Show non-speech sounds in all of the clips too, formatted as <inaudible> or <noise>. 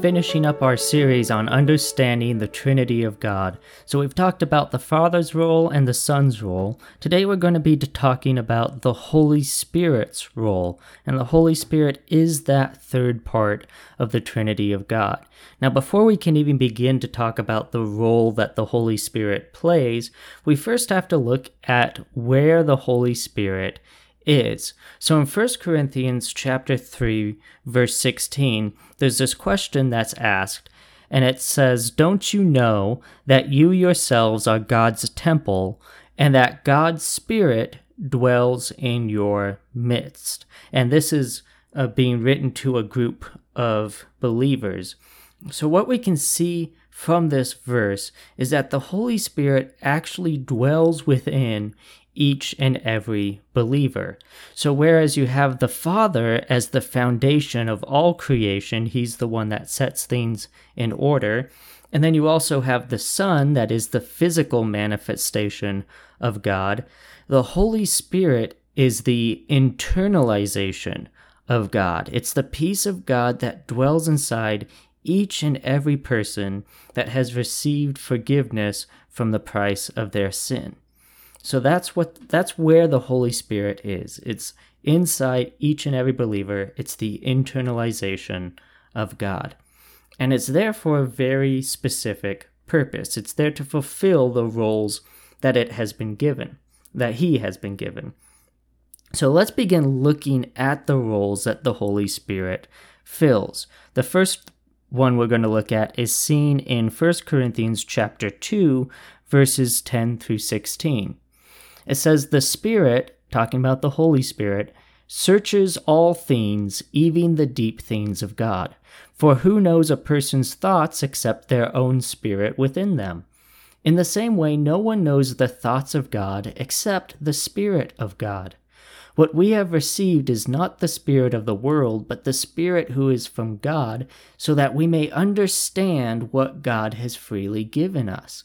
finishing up our series on understanding the Trinity of God. So, we've talked about the Father's role and the Son's role. Today, we're going to be talking about the Holy Spirit's role. And the Holy Spirit is that third part of the Trinity of God. Now, before we can even begin to talk about the role that the Holy Spirit plays, we first have to look at where the Holy Spirit is. So in 1 Corinthians chapter 3 verse 16, there's this question that's asked and it says, "Don't you know that you yourselves are God's temple and that God's spirit dwells in your midst?" And this is uh, being written to a group of believers. So what we can see from this verse is that the Holy Spirit actually dwells within each and every believer. So, whereas you have the Father as the foundation of all creation, He's the one that sets things in order. And then you also have the Son, that is the physical manifestation of God. The Holy Spirit is the internalization of God. It's the peace of God that dwells inside each and every person that has received forgiveness from the price of their sin. So that's what that's where the Holy Spirit is. It's inside each and every believer. It's the internalization of God. And it's there for a very specific purpose. It's there to fulfill the roles that it has been given, that he has been given. So let's begin looking at the roles that the Holy Spirit fills. The first one we're going to look at is seen in 1 Corinthians chapter 2 verses 10 through 16. It says, The Spirit, talking about the Holy Spirit, searches all things, even the deep things of God. For who knows a person's thoughts except their own spirit within them? In the same way, no one knows the thoughts of God except the Spirit of God. What we have received is not the Spirit of the world, but the Spirit who is from God, so that we may understand what God has freely given us.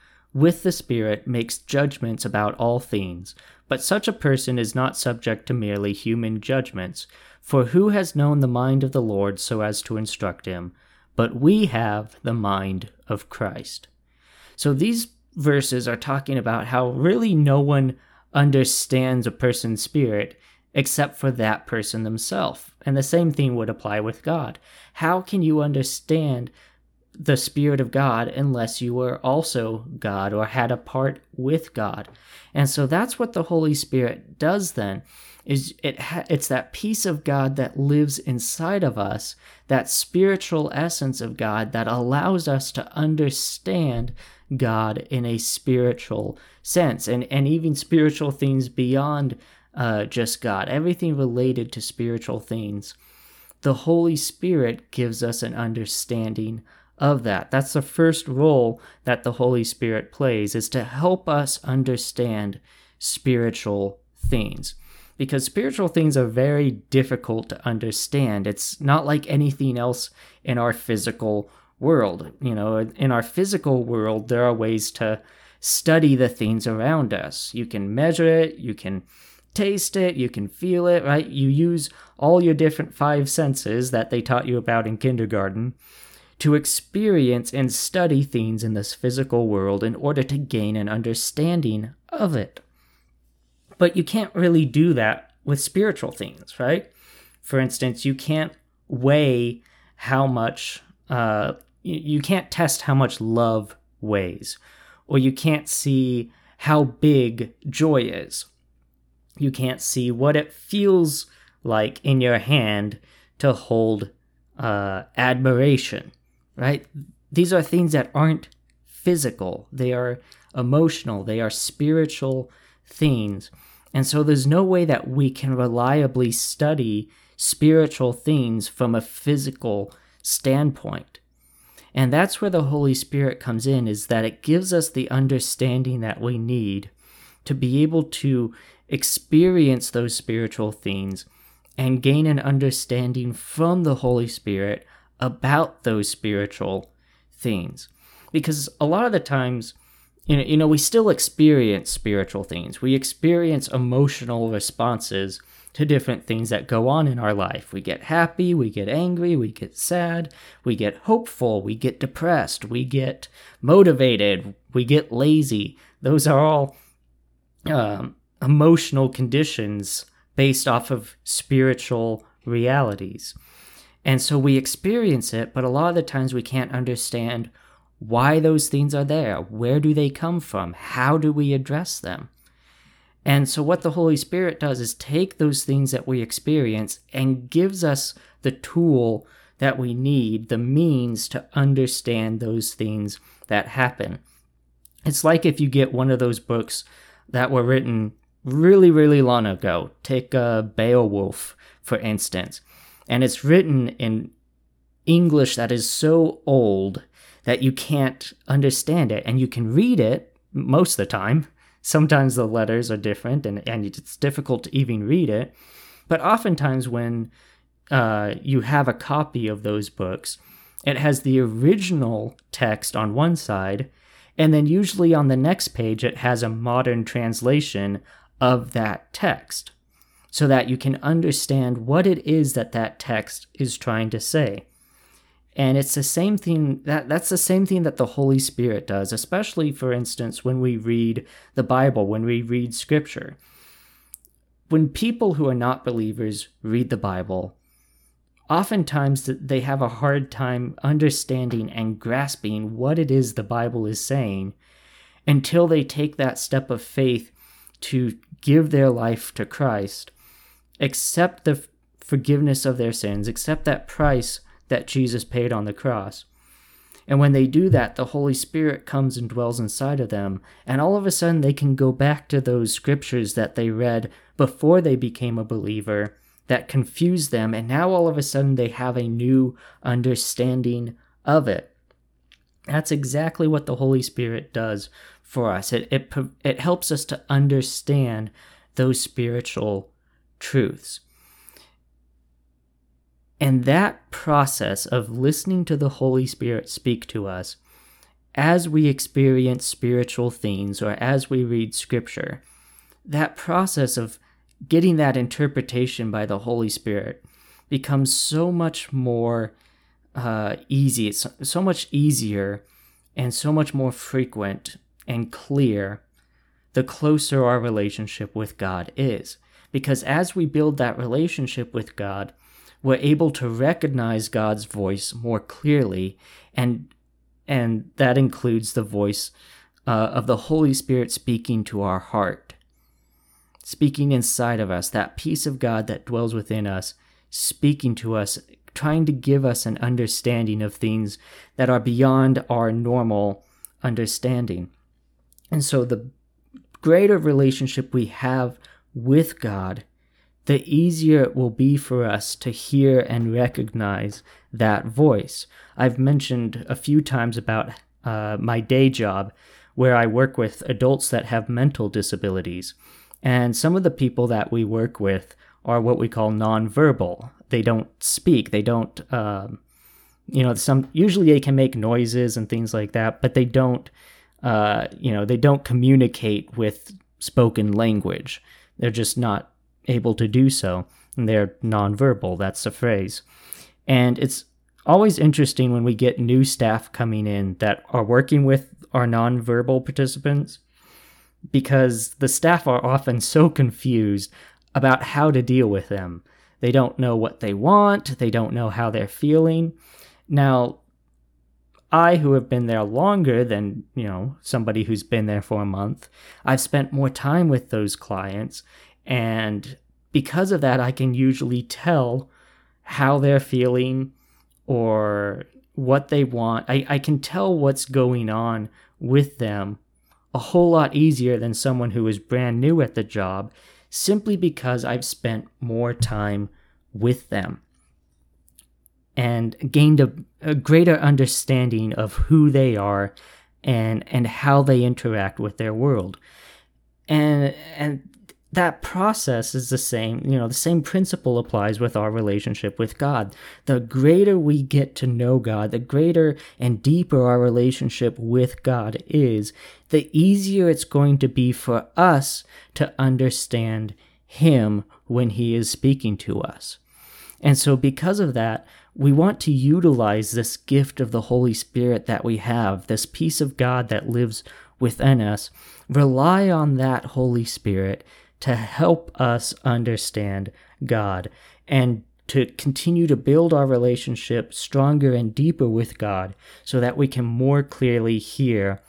with the Spirit makes judgments about all things, but such a person is not subject to merely human judgments. For who has known the mind of the Lord so as to instruct him? But we have the mind of Christ. So these verses are talking about how really no one understands a person's spirit except for that person themselves. And the same thing would apply with God. How can you understand the Spirit of God unless you were also God or had a part with God. And so that's what the Holy Spirit does then is it ha- it's that peace of God that lives inside of us, that spiritual essence of God that allows us to understand God in a spiritual sense and, and even spiritual things beyond uh, just God, everything related to spiritual things. The Holy Spirit gives us an understanding of that. That's the first role that the Holy Spirit plays is to help us understand spiritual things. Because spiritual things are very difficult to understand. It's not like anything else in our physical world. You know, in our physical world, there are ways to study the things around us. You can measure it, you can taste it, you can feel it, right? You use all your different five senses that they taught you about in kindergarten to experience and study things in this physical world in order to gain an understanding of it. But you can't really do that with spiritual things, right? For instance, you can't weigh how much, uh, you can't test how much love weighs, or you can't see how big joy is. You can't see what it feels like in your hand to hold uh, admiration right? These are things that aren't physical, they are emotional, they are spiritual things. And so there's no way that we can reliably study spiritual things from a physical standpoint. And that's where the Holy Spirit comes in, is that it gives us the understanding that we need to be able to experience those spiritual things and gain an understanding from the Holy Spirit about those spiritual things. Because a lot of the times, you know, you know, we still experience spiritual things. We experience emotional responses to different things that go on in our life. We get happy, we get angry, we get sad, we get hopeful, we get depressed, we get motivated, we get lazy. Those are all um, emotional conditions based off of spiritual realities. And so we experience it, but a lot of the times we can't understand why those things are there. Where do they come from? How do we address them? And so, what the Holy Spirit does is take those things that we experience and gives us the tool that we need, the means to understand those things that happen. It's like if you get one of those books that were written really, really long ago. Take uh, Beowulf, for instance. And it's written in English that is so old that you can't understand it. And you can read it most of the time, <laughs> Sometimes the letters are different and, and it's difficult to even read it. But oftentimes, when uh, you have a copy of those books, it has the original text on one side, and then usually on the next page, it has a modern translation of that text so that you can understand what it is that that text is trying to say. And it's the same thing that that's the same thing that the Holy Spirit does, especially for instance when we read the Bible, when we read scripture. When people who are not believers read the Bible, oftentimes they have a hard time understanding and grasping what it is the Bible is saying until they take that step of faith to give their life to Christ, accept the forgiveness of their sins, accept that price that Jesus paid on the cross. And when they do that, the Holy Spirit comes and dwells inside of them, and all of a sudden they can go back to those scriptures that they read before they became a believer that confused them, and now all of a sudden they have a new understanding of it. That's exactly what the Holy Spirit does for us. It, it, it helps us to understand those spiritual truths. And that process of listening to the Holy Spirit speak to us as we experience spiritual things or as we read scripture, that process of getting that interpretation by the Holy Spirit becomes so much more uh, easy. It's so much easier and so much more frequent and clear the closer our relationship with God is. Because as we build that relationship with God, we're able to recognize God's voice more clearly, and and that includes the voice uh, of the Holy Spirit speaking to our heart, speaking inside of us, that peace of God that dwells within us, speaking to us, trying to give us an understanding of things that are beyond our normal understanding. And so the greater relationship we have with God, the easier it will be for us to hear and recognize that voice. I've mentioned a few times about uh, my day job where I work with adults that have mental disabilities. And some of the people that we work with are what we call nonverbal. They don't speak, they don't, um, you know, some usually they can make noises and things like that, but they don't, uh, you know, they don't communicate with spoken language. They're just not able to do so. And they're nonverbal, that's the phrase. And it's always interesting when we get new staff coming in that are working with our nonverbal participants because the staff are often so confused about how to deal with them. They don't know what they want, they don't know how they're feeling. Now, I, who have been there longer than, you know, somebody who's been there for a month, I've spent more time with those clients and because of that, I can usually tell how they're feeling or what they want. I, I can tell what's going on with them a whole lot easier than someone who is brand new at the job simply because I've spent more time with them. And gained a, a greater understanding of who they are and and how they interact with their world. And and that process is the same you know the same principle applies with our relationship with god. The greater we get to know god the greater and deeper our relationship with god is the easier it's going to be for us to understand him when he is speaking to us. And so because of that we want to utilize this gift of the Holy Spirit that we have, this peace of God that lives within us, rely on that Holy Spirit to help us understand God and to continue to build our relationship stronger and deeper with God so that we can more clearly hear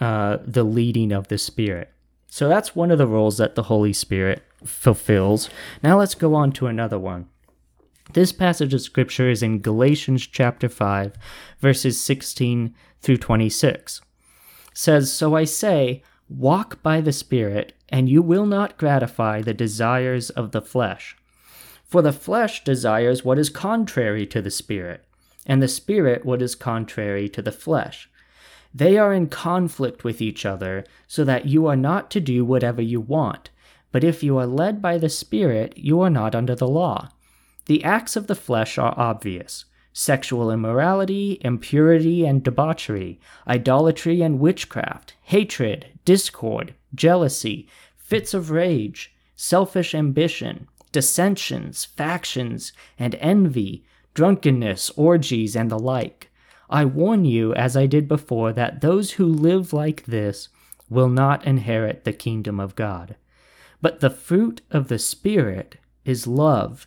uh, the leading of the Spirit. So that's one of the roles that the Holy Spirit fulfills. Now let's go on to another one. This passage of scripture is in Galatians chapter 5, verses 16 through 26. It says, So I say, walk by the Spirit, and you will not gratify the desires of the flesh. For the flesh desires what is contrary to the Spirit, and the Spirit what is contrary to the flesh. They are in conflict with each other, so that you are not to do whatever you want. But if you are led by the Spirit, you are not under the law. The acts of the flesh are obvious sexual immorality, impurity and debauchery, idolatry and witchcraft, hatred, discord, jealousy, fits of rage, selfish ambition, dissensions, factions, and envy, drunkenness, orgies, and the like. I warn you, as I did before, that those who live like this will not inherit the kingdom of God. But the fruit of the Spirit is love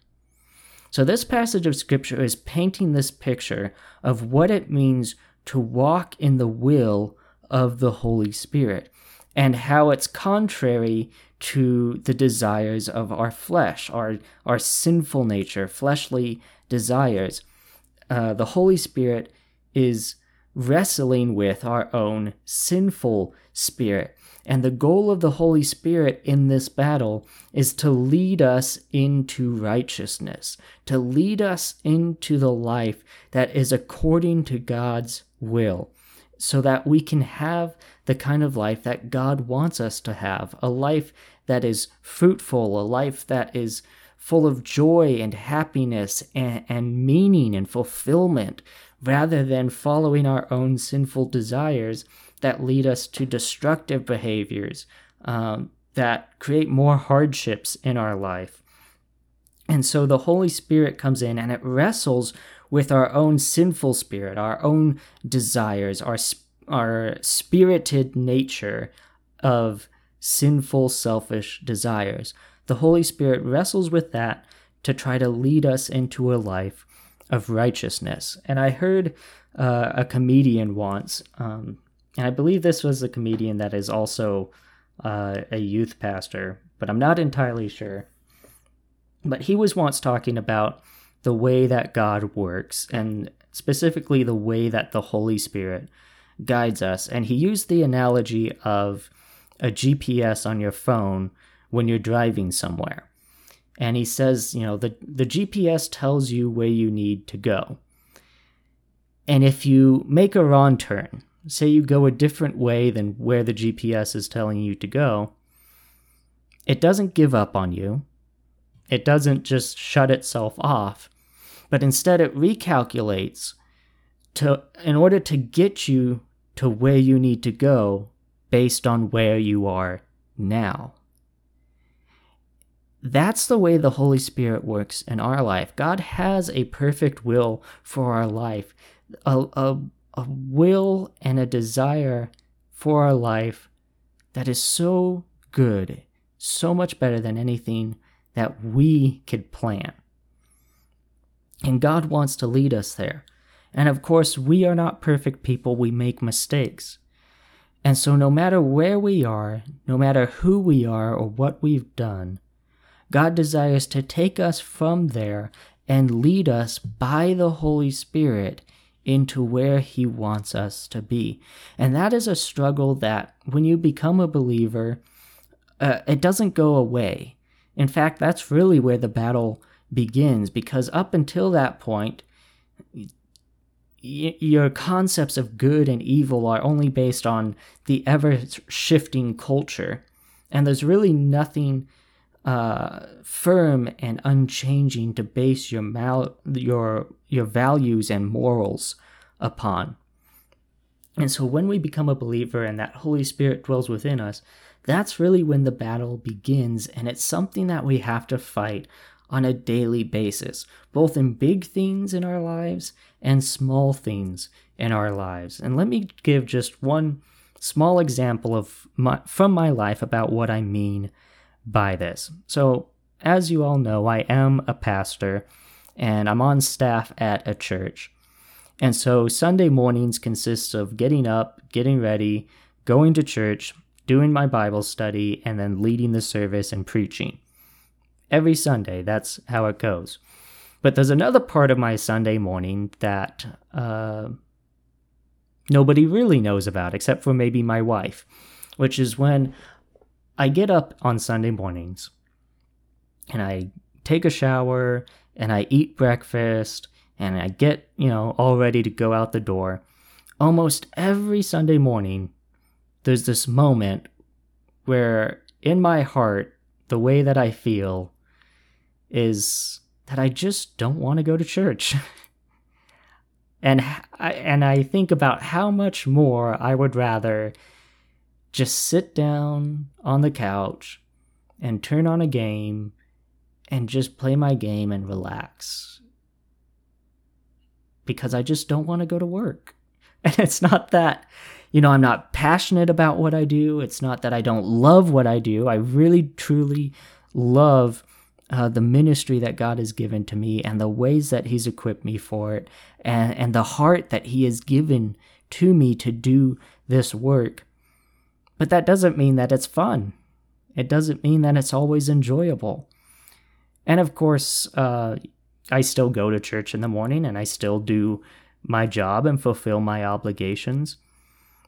So, this passage of scripture is painting this picture of what it means to walk in the will of the Holy Spirit and how it's contrary to the desires of our flesh, our, our sinful nature, fleshly desires. Uh, the Holy Spirit is wrestling with our own sinful spirit. And the goal of the Holy Spirit in this battle is to lead us into righteousness, to lead us into the life that is according to God's will, so that we can have the kind of life that God wants us to have a life that is fruitful, a life that is full of joy and happiness and, and meaning and fulfillment, rather than following our own sinful desires that lead us to destructive behaviors um, that create more hardships in our life. And so the Holy Spirit comes in and it wrestles with our own sinful spirit, our own desires, our, our spirited nature of sinful, selfish desires. The Holy Spirit wrestles with that to try to lead us into a life of righteousness. And I heard uh, a comedian once um, and I believe this was a comedian that is also uh, a youth pastor, but I'm not entirely sure. But he was once talking about the way that God works, and specifically the way that the Holy Spirit guides us. And he used the analogy of a GPS on your phone when you're driving somewhere. And he says, you know, the, the GPS tells you where you need to go. And if you make a wrong turn, say you go a different way than where the GPS is telling you to go, it doesn't give up on you. It doesn't just shut itself off, but instead it recalculates to in order to get you to where you need to go based on where you are now. That's the way the Holy Spirit works in our life. God has a perfect will for our life, a, a a will and a desire for our life that is so good, so much better than anything that we could plan. And God wants to lead us there. And of course, we are not perfect people, we make mistakes. And so, no matter where we are, no matter who we are or what we've done, God desires to take us from there and lead us by the Holy Spirit into where He wants us to be. And that is a struggle that, when you become a believer, uh, it doesn't go away. In fact, that's really where the battle begins because up until that point, your concepts of good and evil are only based on the ever shifting culture. And there's really nothing uh, firm and unchanging to base your mal- your your values and morals upon. And so when we become a believer and that Holy Spirit dwells within us, that's really when the battle begins, and it's something that we have to fight on a daily basis, both in big things in our lives and small things in our lives. And let me give just one small example of my, from my life about what I mean by this. So, as you all know, I am a pastor and I'm on staff at a church. And so Sunday mornings consist of getting up, getting ready, going to church, doing my Bible study, and then leading the service and preaching. Every Sunday, that's how it goes. But there's another part of my Sunday morning that uh, nobody really knows about, except for maybe my wife, which is when I get up on Sunday mornings and I take a shower and I eat breakfast and I get, you know, all ready to go out the door. Almost every Sunday morning, there's this moment where in my heart, the way that I feel is that I just don't want to go to church. <laughs> and I, and I think about how much more I would rather just sit down on the couch and turn on a game and just play my game and relax. Because I just don't want to go to work. <laughs> And it's not that, you know, I'm not passionate about what I do. It's not that I don't love what I do. I really, truly love uh, the ministry that God has given to me and the ways that He's equipped me for it and, and the heart that He has given to me to do this work. But that doesn't mean that it's fun. It doesn't mean that it's always enjoyable. And of course, uh, I still go to church in the morning and I still do my job and fulfill my obligations.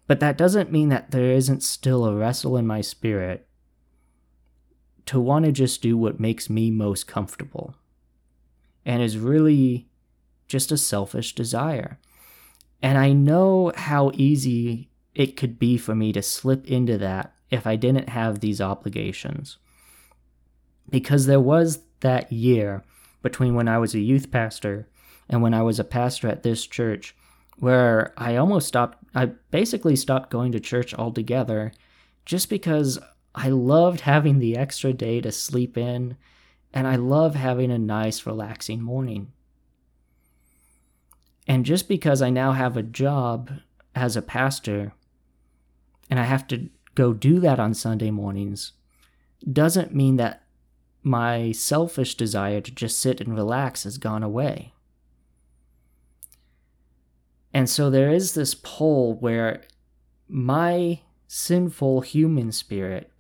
But that doesn't mean that there isn't still a wrestle in my spirit to want to just do what makes me most comfortable and is really just a selfish desire. And I know how easy it could be for me to slip into that if I didn't have these obligations. Because there was that year between when I was a youth pastor and when I was a pastor at this church where I almost stopped, I basically stopped going to church altogether just because I loved having the extra day to sleep in and I love having a nice, relaxing morning. And just because I now have a job as a pastor and I have to go do that on Sunday mornings doesn't mean that my selfish desire to just sit and relax has gone away. And so there is this pull where my sinful human spirit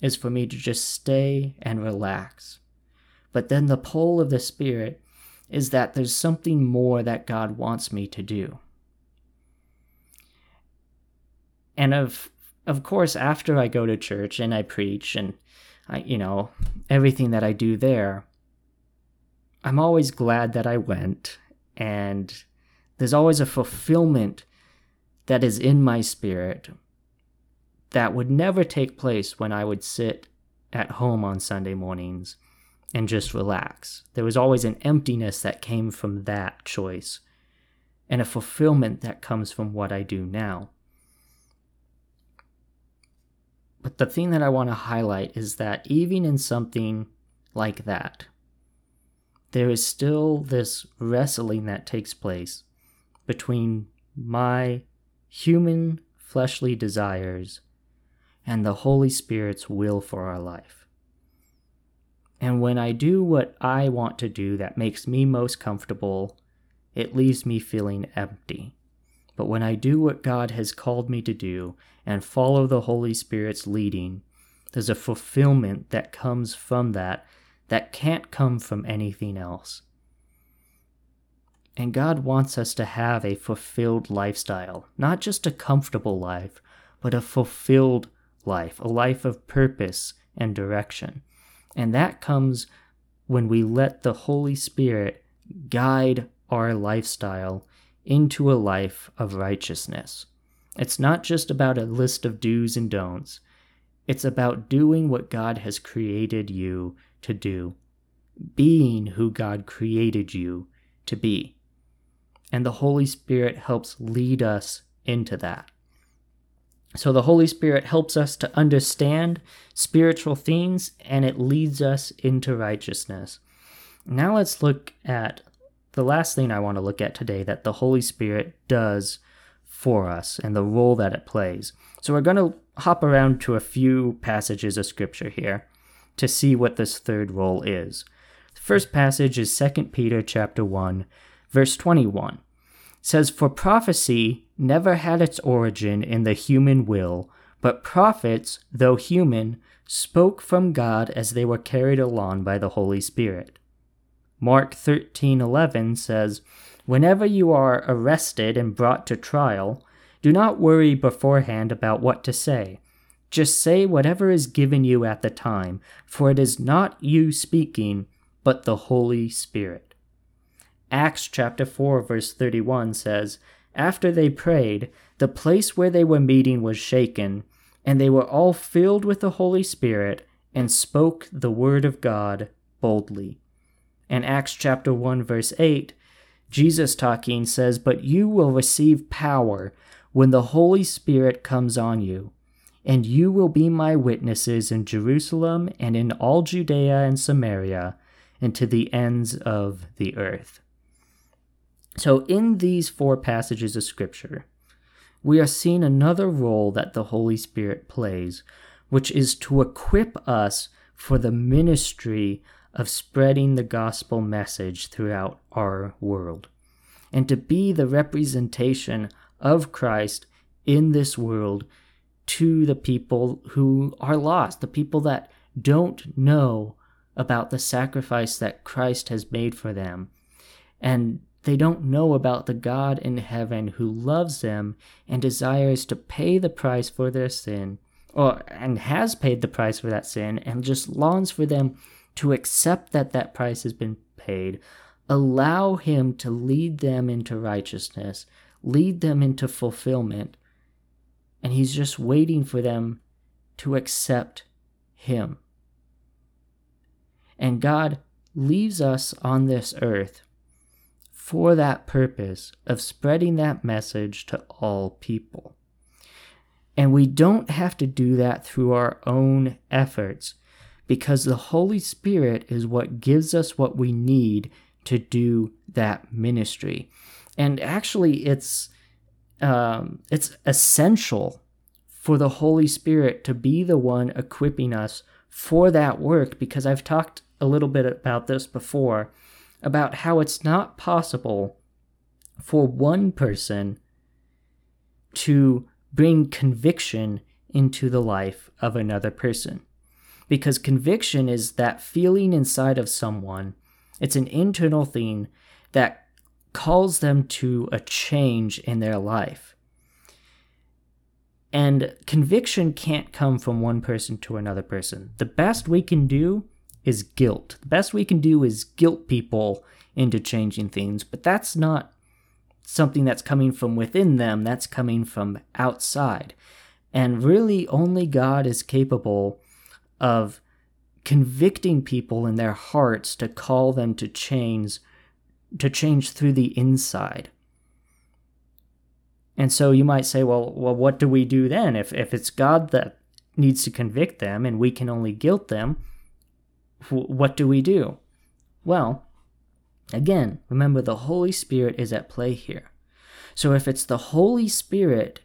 is for me to just stay and relax. But then the pull of the spirit is that there's something more that God wants me to do. And of of course after i go to church and i preach and i you know everything that i do there i'm always glad that i went. And there's always a fulfillment that is in my spirit that would never take place when i would sit at home on sunday mornings and just relax. There was always an emptiness that came from that choice and a fulfillment that comes from what i do now but the thing that I want to highlight is that even in something like that, there is still this wrestling that takes place between my human fleshly desires and the Holy Spirit's will for our life. And when I do what I want to do that makes me most comfortable, it leaves me feeling empty. But when I do what God has called me to do and follow the Holy Spirit's leading, there's a fulfillment that comes from that that can't come from anything else. And God wants us to have a fulfilled lifestyle, not just a comfortable life, but a fulfilled life, a life of purpose and direction. And that comes when we let the Holy Spirit guide our lifestyle into a life of righteousness. It's not just about a list of do's and don'ts, it's about doing what God has created you to do, being who God created you to be. And the Holy Spirit helps lead us into that. So the Holy Spirit helps us to understand spiritual things and it leads us into righteousness. Now let's look at the last thing I want to look at today that the Holy Spirit does for us and the role that it plays. So we're going to hop around to a few passages of scripture here to see what this third role is. The first passage is 2 Peter chapter 1 verse 21. It says for prophecy never had its origin in the human will, but prophets, though human, spoke from God as they were carried along by the Holy Spirit. Mark 13:11 says, "Whenever you are arrested and brought to trial, do not worry beforehand about what to say. Just say whatever is given you at the time, for it is not you speaking, but the Holy Spirit." Acts chapter 4 verse 31 says, "After they prayed, the place where they were meeting was shaken, and they were all filled with the Holy Spirit and spoke the word of God boldly." In Acts chapter 1 verse 8, Jesus talking says, "But you will receive power when the Holy Spirit comes on you, and you will be my witnesses in Jerusalem and in all Judea and Samaria and to the ends of the earth." So in these four passages of scripture, we are seeing another role that the Holy Spirit plays, which is to equip us for the ministry of spreading the gospel message throughout our world, and to be the representation of Christ in this world to the people who are lost, the people that don't know about the sacrifice that Christ has made for them. And they don't know about the God in heaven who loves them and desires to pay the price for their sin, or and has paid the price for that sin, and just longs for them to accept that that price has been paid, allow Him to lead them into righteousness, lead them into fulfillment, and He's just waiting for them to accept Him. And God leaves us on this earth for that purpose of spreading that message to all people. And we don't have to do that through our own efforts because the Holy Spirit is what gives us what we need to do that ministry. And actually, it's um, it's essential for the Holy Spirit to be the one equipping us for that work because I've talked a little bit about this before about how it's not possible for one person to bring conviction into the life of another person because conviction is that feeling inside of someone. It's an internal thing that calls them to a change in their life. And conviction can't come from one person to another person. The best we can do is guilt. The best we can do is guilt people into changing things, but that's not something that's coming from within them, that's coming from outside. And really, only God is capable of convicting people in their hearts to call them to change to change through the inside. And so you might say, well, well, what do we do then? If if it's God that needs to convict them and we can only guilt them, what do we do? Well, again, remember the Holy Spirit is at play here. So if it's the Holy Spirit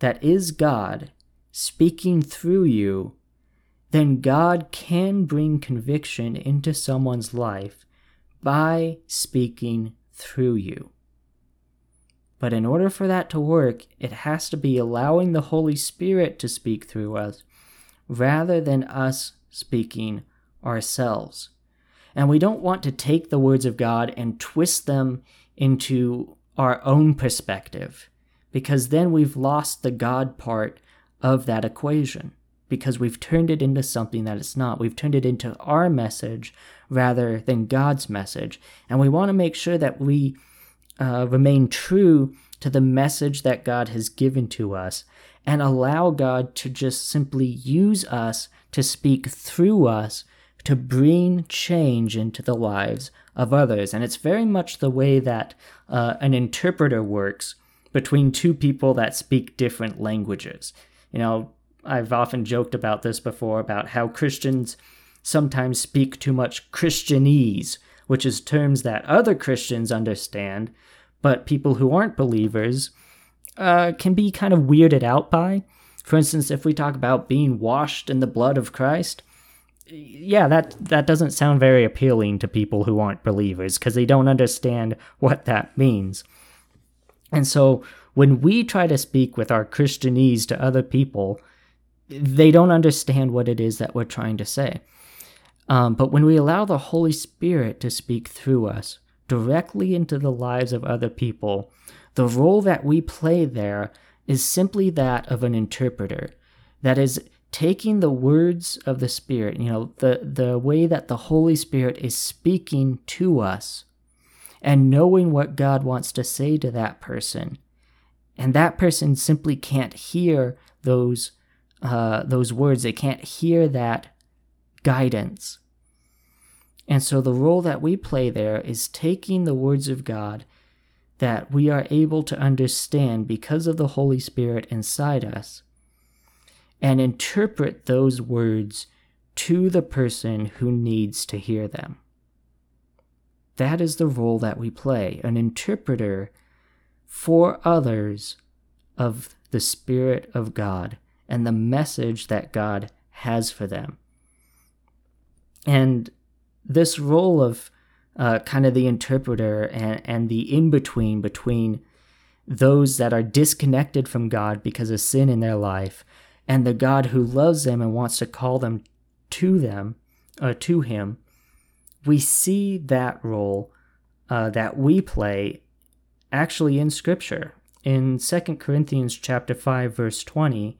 that is God speaking through you, then God can bring conviction into someone's life by speaking through you. But in order for that to work, it has to be allowing the Holy Spirit to speak through us rather than us speaking ourselves. And we don't want to take the words of God and twist them into our own perspective, because then we've lost the God part of that equation, because we've turned it into something that it's not. We've turned it into our message rather than God's message. And we want to make sure that we uh, remain true to the message that God has given to us and allow God to just simply use us to speak through us to bring change into the lives of others. And it's very much the way that uh, an interpreter works between two people that speak different languages. You know, I've often joked about this before about how Christians sometimes speak too much Christianese, which is terms that other Christians understand, but people who aren't believers uh, can be kind of weirded out by. For instance, if we talk about being washed in the blood of Christ, yeah, that that doesn't sound very appealing to people who aren't believers because they don't understand what that means. And so when we try to speak with our Christianese to other people, they don't understand what it is that we're trying to say. Um, but when we allow the Holy Spirit to speak through us directly into the lives of other people, the role that we play there is simply that of an interpreter. That is, taking the words of the Spirit, you know, the, the way that the Holy Spirit is speaking to us, and knowing what God wants to say to that person. And that person simply can't hear those uh, those words. They can't hear that guidance. And so the role that we play there is taking the words of God that we are able to understand because of the Holy Spirit inside us and interpret those words to the person who needs to hear them. That is the role that we play an interpreter for others of the Spirit of God and the message that God has for them. And this role of uh, kind of the interpreter and, and the in between between those that are disconnected from God because of sin in their life and the God who loves them and wants to call them to them, uh, to Him, we see that role uh, that we play actually in Scripture. In 2 Corinthians chapter 5, verse 20,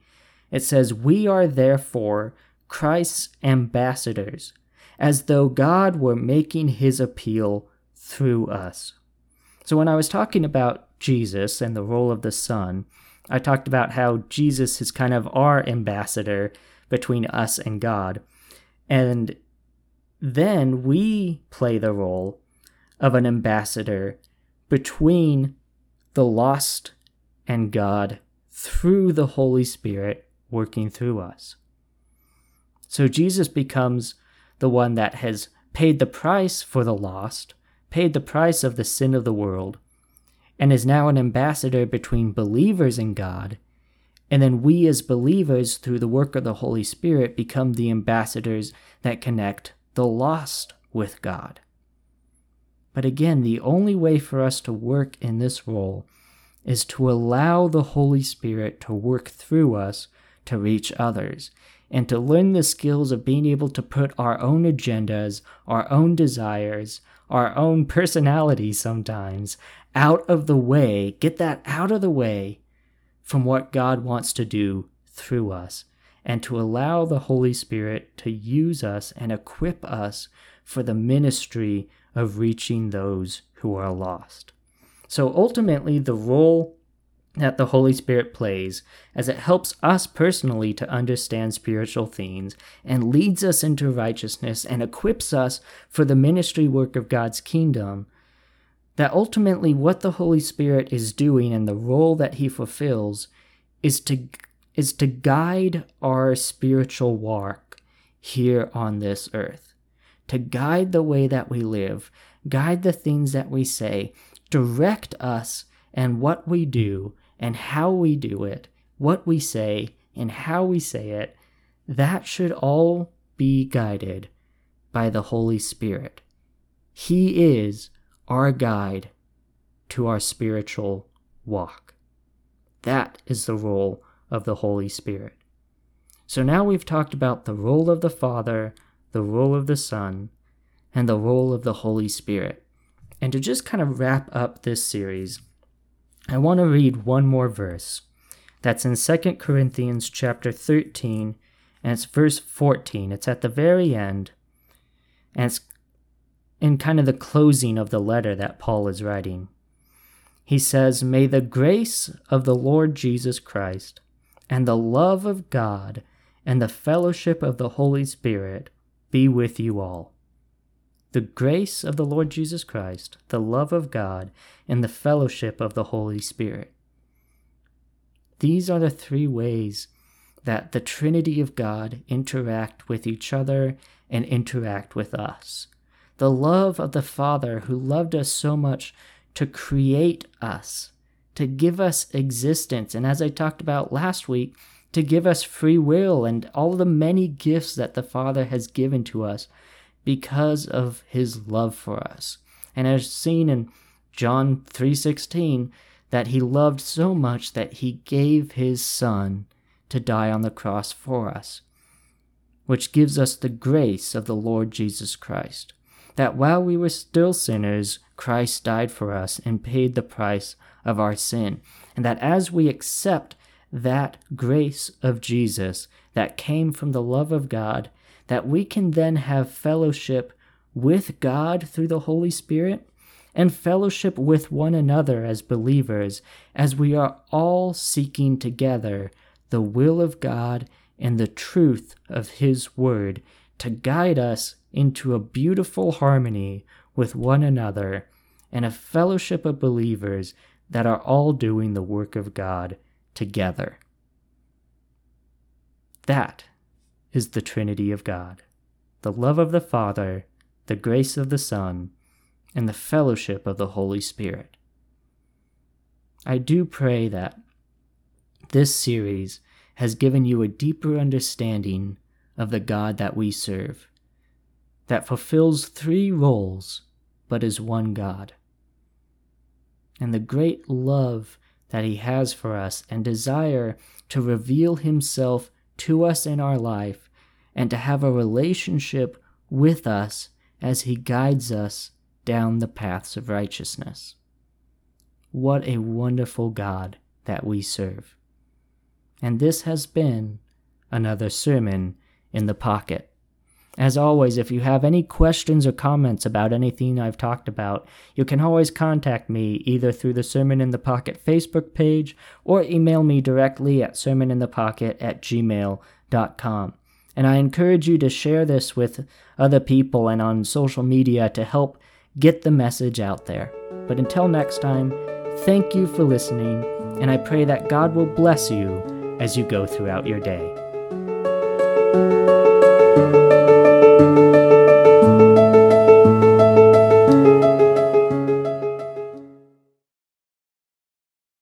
it says, We are therefore Christ's ambassadors, as though God were making his appeal through us. So when I was talking about Jesus and the role of the Son, I talked about how Jesus is kind of our ambassador between us and God. And then we play the role of an ambassador between the lost and God through the Holy Spirit working through us. So Jesus becomes the one that has paid the price for the lost, paid the price of the sin of the world, and is now an ambassador between believers and God. And then we, as believers, through the work of the Holy Spirit, become the ambassadors that connect the lost with God. But again, the only way for us to work in this role is to allow the Holy Spirit to work through us to reach others and to learn the skills of being able to put our own agendas, our own desires, our own personality sometimes out of the way, get that out of the way from what God wants to do through us, and to allow the Holy Spirit to use us and equip us for the ministry of reaching those who are lost. So ultimately, the role that the Holy Spirit plays as it helps us personally to understand spiritual themes and leads us into righteousness and equips us for the ministry work of God's kingdom. That ultimately, what the Holy Spirit is doing and the role that He fulfills is to, is to guide our spiritual walk here on this earth, to guide the way that we live, guide the things that we say, direct us and what we do and how we do it, what we say, and how we say it, that should all be guided by the Holy Spirit. He is our guide to our spiritual walk. That is the role of the Holy Spirit. So now we've talked about the role of the Father, the role of the Son, and the role of the Holy Spirit. And to just kind of wrap up this series, I want to read one more verse. That's in 2 Corinthians chapter 13, and it's verse 14. It's at the very end, and it's in kind of the closing of the letter that Paul is writing. He says, May the grace of the Lord Jesus Christ and the love of God and the fellowship of the Holy Spirit be with you all. The grace of the Lord Jesus Christ, the love of God, and the fellowship of the Holy Spirit. These are the three ways that the Trinity of God interact with each other and interact with us. The love of the Father who loved us so much to create us, to give us existence, and as I talked about last week, to give us free will and all the many gifts that the Father has given to us because of his love for us. And as seen in John 3:16 that he loved so much that he gave his son to die on the cross for us, which gives us the grace of the Lord Jesus Christ. That while we were still sinners, Christ died for us and paid the price of our sin. And that as we accept that grace of Jesus that came from the love of God, that we can then have fellowship with God through the Holy Spirit and fellowship with one another as believers, as we are all seeking together the will of God and the truth of His Word to guide us into a beautiful harmony with one another and a fellowship of believers that are all doing the work of God together. That is the Trinity of God the love of the Father, the grace of the Son, and the fellowship of the Holy Spirit. I do pray that this series has given you a deeper understanding of the God that we serve, that fulfills three roles but is one God, and the great love that He has for us and desire to reveal Himself to us in our life and to have a relationship with us as He guides us down the paths of righteousness. What a wonderful God that we serve. And this has been another sermon in the pocket. As always, if you have any questions or comments about anything I've talked about, you can always contact me either through the Sermon in the Pocket Facebook page or email me directly at sermoninthepocket at gmail.com. And I encourage you to share this with other people and on social media to help get the message out there. But until next time, thank you for listening, and I pray that God will bless you as you go throughout your day.